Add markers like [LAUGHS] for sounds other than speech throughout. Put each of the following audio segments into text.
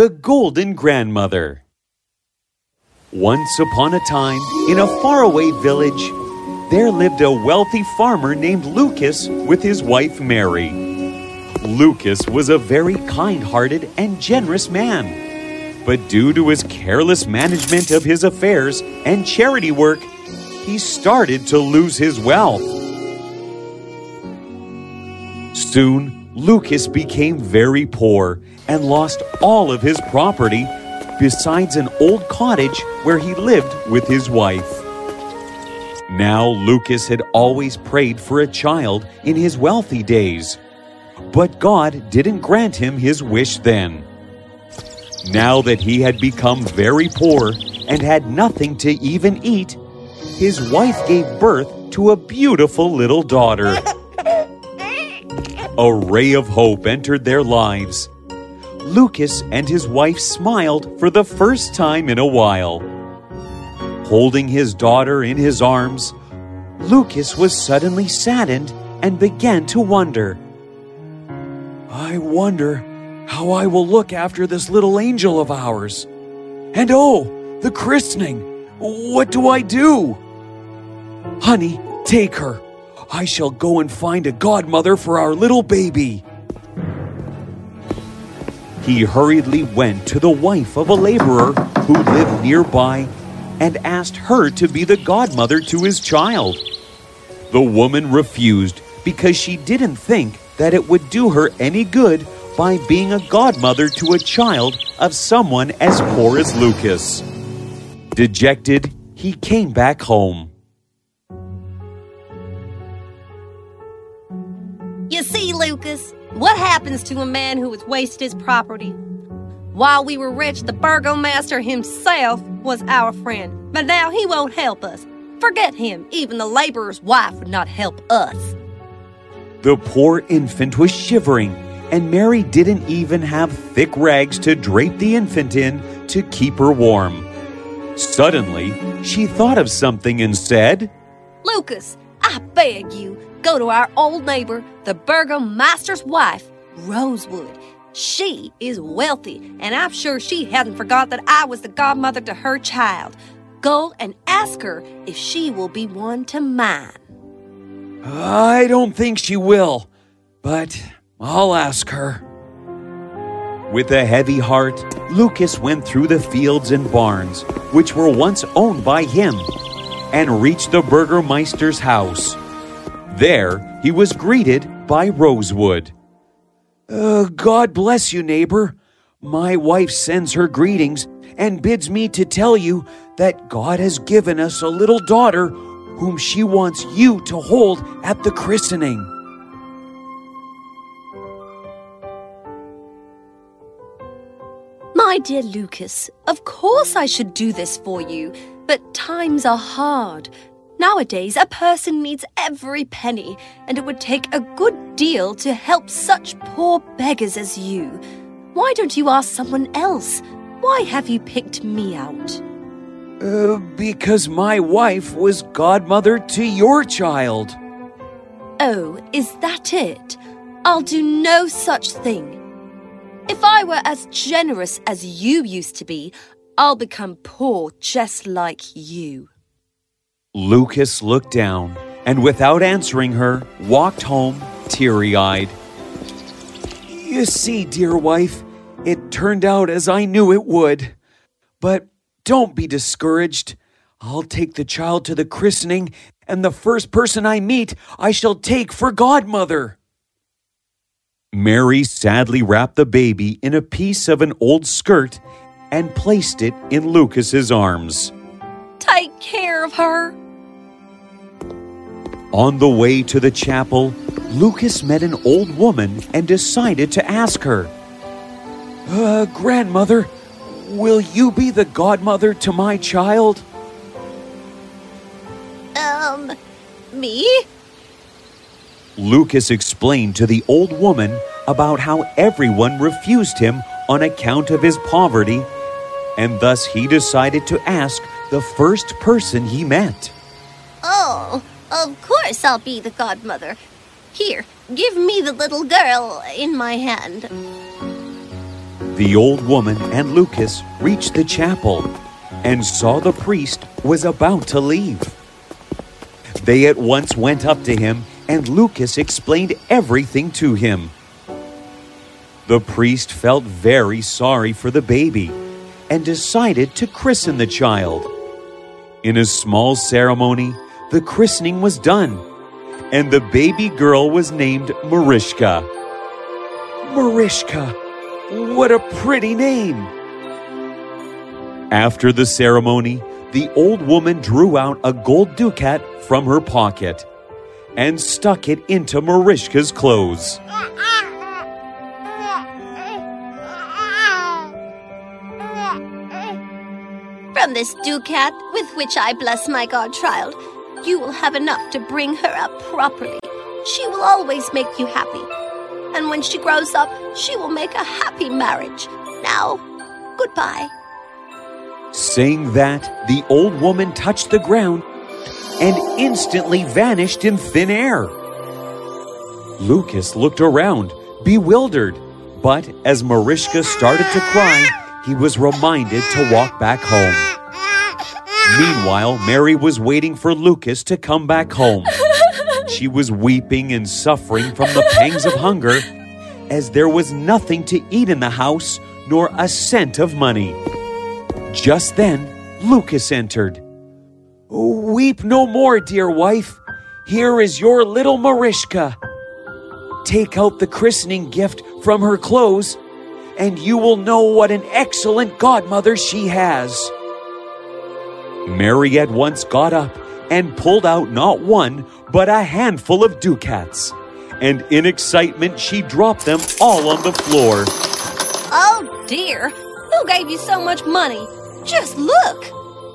The Golden Grandmother. Once upon a time, in a faraway village, there lived a wealthy farmer named Lucas with his wife Mary. Lucas was a very kind hearted and generous man. But due to his careless management of his affairs and charity work, he started to lose his wealth. Soon, Lucas became very poor and lost all of his property, besides an old cottage where he lived with his wife. Now, Lucas had always prayed for a child in his wealthy days, but God didn't grant him his wish then. Now that he had become very poor and had nothing to even eat, his wife gave birth to a beautiful little daughter. [LAUGHS] A ray of hope entered their lives. Lucas and his wife smiled for the first time in a while. Holding his daughter in his arms, Lucas was suddenly saddened and began to wonder. I wonder how I will look after this little angel of ours. And oh, the christening! What do I do? Honey, take her. I shall go and find a godmother for our little baby. He hurriedly went to the wife of a laborer who lived nearby and asked her to be the godmother to his child. The woman refused because she didn't think that it would do her any good by being a godmother to a child of someone as poor as Lucas. Dejected, he came back home. What happens to a man who has wasted his property? While we were rich, the burgomaster himself was our friend, but now he won't help us. Forget him, even the laborer's wife would not help us. The poor infant was shivering, and Mary didn't even have thick rags to drape the infant in to keep her warm. Suddenly, she thought of something and said, Lucas, I beg you, go to our old neighbor, the burgomaster's wife, Rosewood. She is wealthy, and I'm sure she hasn't forgot that I was the godmother to her child. Go and ask her if she will be one to mine. I don't think she will, but I'll ask her. With a heavy heart, Lucas went through the fields and barns, which were once owned by him, and reached the Burgermeister's house. There, he was greeted by Rosewood. Uh, God bless you, neighbor. My wife sends her greetings and bids me to tell you that God has given us a little daughter whom she wants you to hold at the christening. My dear Lucas, of course I should do this for you, but times are hard. Nowadays, a person needs every penny, and it would take a good deal to help such poor beggars as you. Why don't you ask someone else? Why have you picked me out? Uh, because my wife was godmother to your child. Oh, is that it? I'll do no such thing. If I were as generous as you used to be, I'll become poor just like you. Lucas looked down and, without answering her, walked home teary eyed. You see, dear wife, it turned out as I knew it would. But don't be discouraged. I'll take the child to the christening, and the first person I meet, I shall take for godmother. Mary sadly wrapped the baby in a piece of an old skirt and placed it in Lucas's arms. Take care of her. On the way to the chapel, Lucas met an old woman and decided to ask her, uh, Grandmother, will you be the godmother to my child? Um, me? Lucas explained to the old woman about how everyone refused him on account of his poverty, and thus he decided to ask the first person he met. Oh, of course I'll be the godmother. Here, give me the little girl in my hand. The old woman and Lucas reached the chapel and saw the priest was about to leave. They at once went up to him, and Lucas explained everything to him. The priest felt very sorry for the baby and decided to christen the child. In a small ceremony, the christening was done, and the baby girl was named Marishka. Marishka, what a pretty name! After the ceremony, the old woman drew out a gold ducat from her pocket and stuck it into Marishka's clothes. Uh, uh. This ducat with which I bless my godchild, you will have enough to bring her up properly. She will always make you happy. And when she grows up, she will make a happy marriage. Now, goodbye. Saying that, the old woman touched the ground and instantly vanished in thin air. Lucas looked around, bewildered, but as Marishka started to cry, he was reminded to walk back home. Meanwhile, Mary was waiting for Lucas to come back home. [LAUGHS] She was weeping and suffering from the pangs of hunger, as there was nothing to eat in the house nor a cent of money. Just then, Lucas entered. Weep no more, dear wife. Here is your little Marishka. Take out the christening gift from her clothes, and you will know what an excellent godmother she has. Mary at once got up and pulled out not one, but a handful of ducats. And in excitement, she dropped them all on the floor. Oh dear, who gave you so much money? Just look!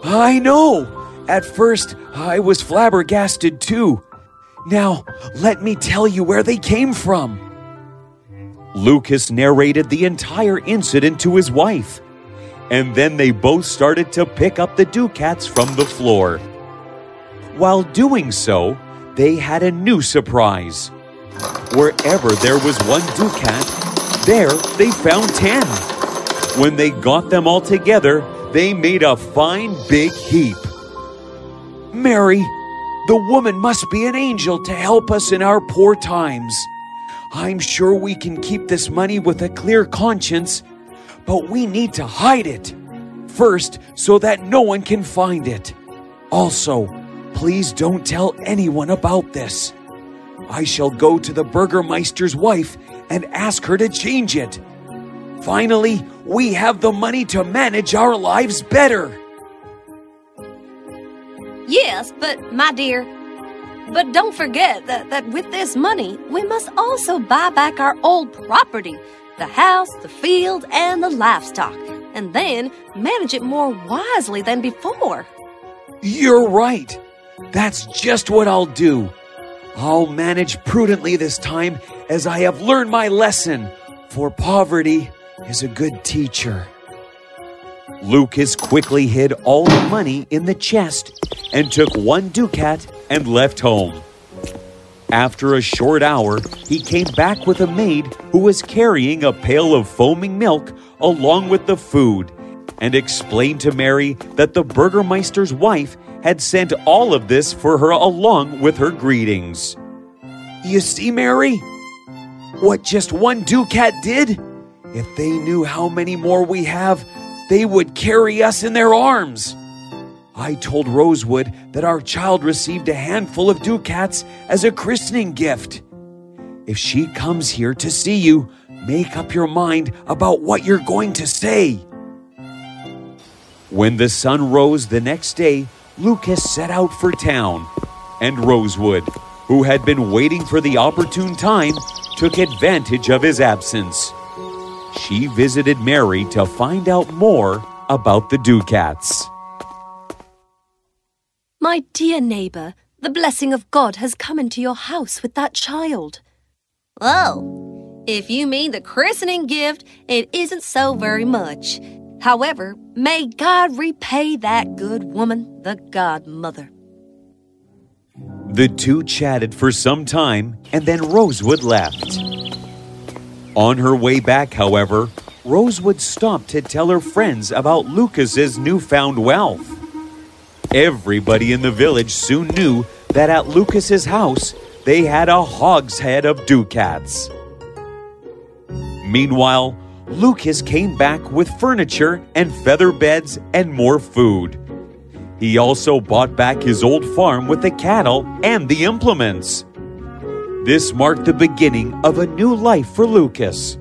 I know! At first, I was flabbergasted too. Now, let me tell you where they came from. Lucas narrated the entire incident to his wife, and then they both started to pick up the ducats from the floor. While doing so, they had a new surprise. Wherever there was one ducat, there they found ten. When they got them all together, they made a fine big heap. Mary, the woman must be an angel to help us in our poor times. I'm sure we can keep this money with a clear conscience, but we need to hide it. First, so that no one can find it. Also, please don't tell anyone about this. I shall go to the Burgermeister's wife and ask her to change it. Finally, we have the money to manage our lives better. Yes, but my dear, but don't forget that, that with this money, we must also buy back our old property the house, the field, and the livestock, and then manage it more wisely than before. You're right. That's just what I'll do. I'll manage prudently this time as I have learned my lesson, for poverty is a good teacher. Lucas quickly hid all the money in the chest and took one ducat and left home. After a short hour, he came back with a maid who was carrying a pail of foaming milk along with the food and explained to Mary that the Burgermeister's wife had sent all of this for her along with her greetings. You see, Mary? What just one ducat did? If they knew how many more we have, they would carry us in their arms. I told Rosewood that our child received a handful of ducats as a christening gift. If she comes here to see you, make up your mind about what you're going to say. When the sun rose the next day, Lucas set out for town, and Rosewood, who had been waiting for the opportune time, took advantage of his absence. She visited Mary to find out more about the ducats. My dear neighbor, the blessing of God has come into your house with that child. Oh, if you mean the christening gift, it isn't so very much. However, may God repay that good woman, the godmother. The two chatted for some time, and then Rosewood left. On her way back, however, Rosewood stopped to tell her friends about Lucas's newfound wealth. Everybody in the village soon knew that at Lucas's house they had a hogshead of ducats. Meanwhile, Lucas came back with furniture and feather beds and more food. He also bought back his old farm with the cattle and the implements. This marked the beginning of a new life for Lucas.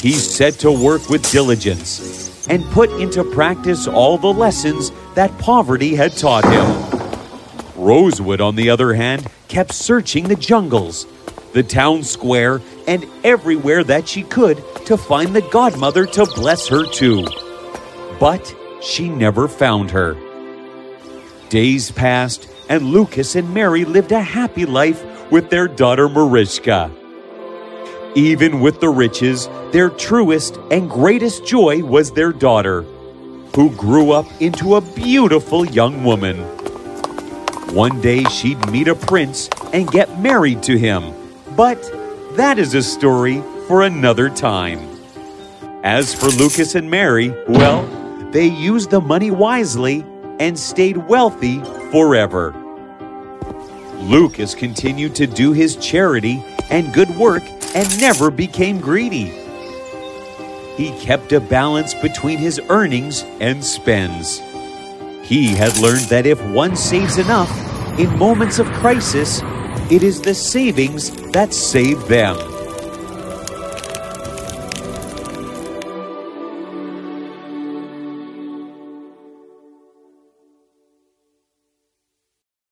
He set to work with diligence and put into practice all the lessons that poverty had taught him. Rosewood, on the other hand, kept searching the jungles, the town square, and everywhere that she could to find the godmother to bless her too. But she never found her. Days passed, and Lucas and Mary lived a happy life with their daughter Mariska. Even with the riches, their truest and greatest joy was their daughter, who grew up into a beautiful young woman. One day she'd meet a prince and get married to him, but that is a story for another time. As for Lucas and Mary, well, they used the money wisely and stayed wealthy forever. Lucas continued to do his charity and good work and never became greedy. He kept a balance between his earnings and spends. He had learned that if one saves enough in moments of crisis, it is the savings that save them.